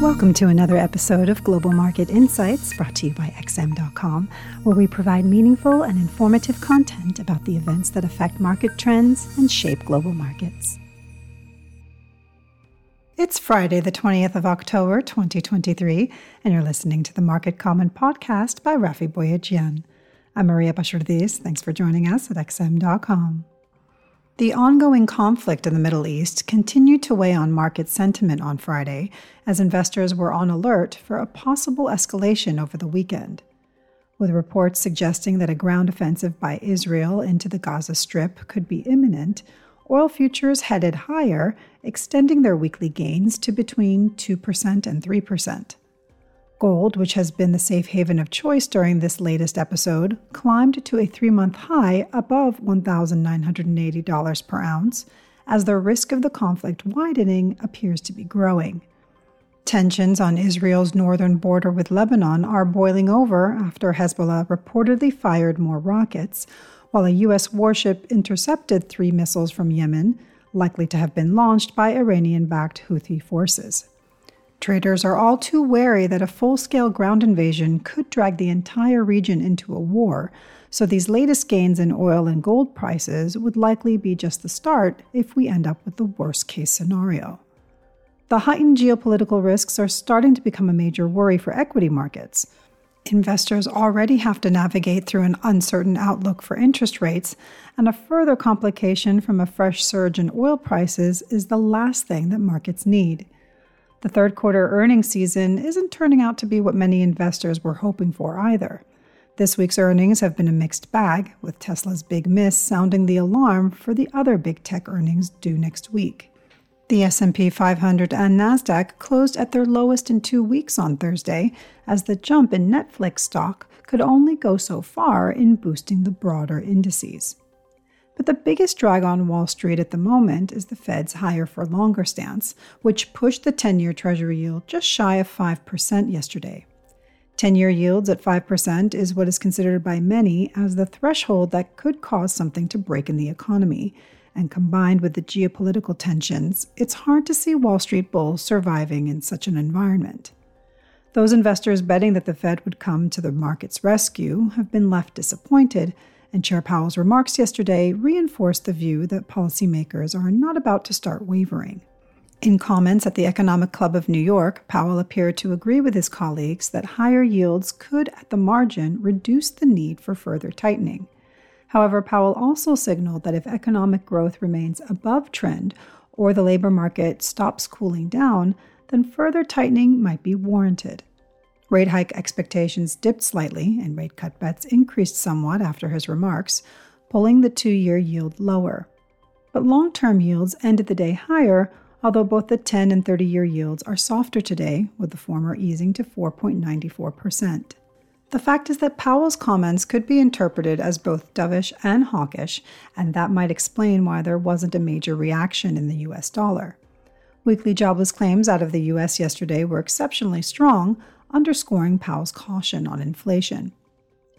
Welcome to another episode of Global Market Insights brought to you by XM.com, where we provide meaningful and informative content about the events that affect market trends and shape global markets. It's Friday, the 20th of October, 2023, and you're listening to the Market Comment podcast by Raffi Boyadjian. I'm Maria Bashardis. Thanks for joining us at XM.com. The ongoing conflict in the Middle East continued to weigh on market sentiment on Friday as investors were on alert for a possible escalation over the weekend. With reports suggesting that a ground offensive by Israel into the Gaza Strip could be imminent, oil futures headed higher, extending their weekly gains to between 2% and 3%. Gold, which has been the safe haven of choice during this latest episode, climbed to a three month high above $1,980 per ounce, as the risk of the conflict widening appears to be growing. Tensions on Israel's northern border with Lebanon are boiling over after Hezbollah reportedly fired more rockets, while a U.S. warship intercepted three missiles from Yemen, likely to have been launched by Iranian backed Houthi forces. Traders are all too wary that a full scale ground invasion could drag the entire region into a war, so these latest gains in oil and gold prices would likely be just the start if we end up with the worst case scenario. The heightened geopolitical risks are starting to become a major worry for equity markets. Investors already have to navigate through an uncertain outlook for interest rates, and a further complication from a fresh surge in oil prices is the last thing that markets need. The third quarter earnings season isn't turning out to be what many investors were hoping for either. This week's earnings have been a mixed bag, with Tesla's big miss sounding the alarm for the other big tech earnings due next week. The S&P 500 and Nasdaq closed at their lowest in 2 weeks on Thursday, as the jump in Netflix stock could only go so far in boosting the broader indices. But the biggest drag on Wall Street at the moment is the Fed's higher for longer stance, which pushed the 10 year Treasury yield just shy of 5% yesterday. 10 year yields at 5% is what is considered by many as the threshold that could cause something to break in the economy. And combined with the geopolitical tensions, it's hard to see Wall Street bulls surviving in such an environment. Those investors betting that the Fed would come to the market's rescue have been left disappointed and Chair Powell's remarks yesterday reinforced the view that policymakers are not about to start wavering. In comments at the Economic Club of New York, Powell appeared to agree with his colleagues that higher yields could, at the margin, reduce the need for further tightening. However, Powell also signaled that if economic growth remains above trend or the labor market stops cooling down, then further tightening might be warranted. Rate hike expectations dipped slightly, and rate cut bets increased somewhat after his remarks, pulling the two year yield lower. But long term yields ended the day higher, although both the 10 and 30 year yields are softer today, with the former easing to 4.94%. The fact is that Powell's comments could be interpreted as both dovish and hawkish, and that might explain why there wasn't a major reaction in the US dollar. Weekly jobless claims out of the US yesterday were exceptionally strong, underscoring Powell's caution on inflation.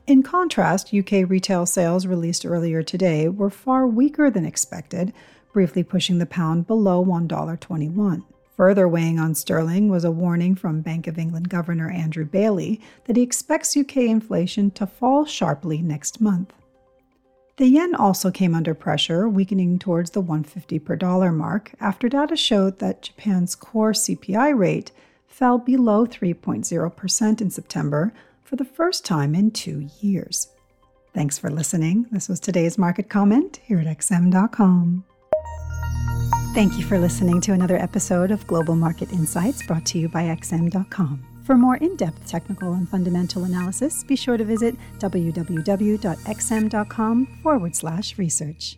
In contrast, UK retail sales released earlier today were far weaker than expected, briefly pushing the pound below $1.21. Further weighing on sterling was a warning from Bank of England Governor Andrew Bailey that he expects UK inflation to fall sharply next month. The yen also came under pressure, weakening towards the 150 per dollar mark after data showed that Japan's core CPI rate fell below 3.0% in September for the first time in two years. Thanks for listening. This was today's market comment here at XM.com. Thank you for listening to another episode of Global Market Insights brought to you by XM.com. For more in depth technical and fundamental analysis, be sure to visit www.xm.com forward slash research.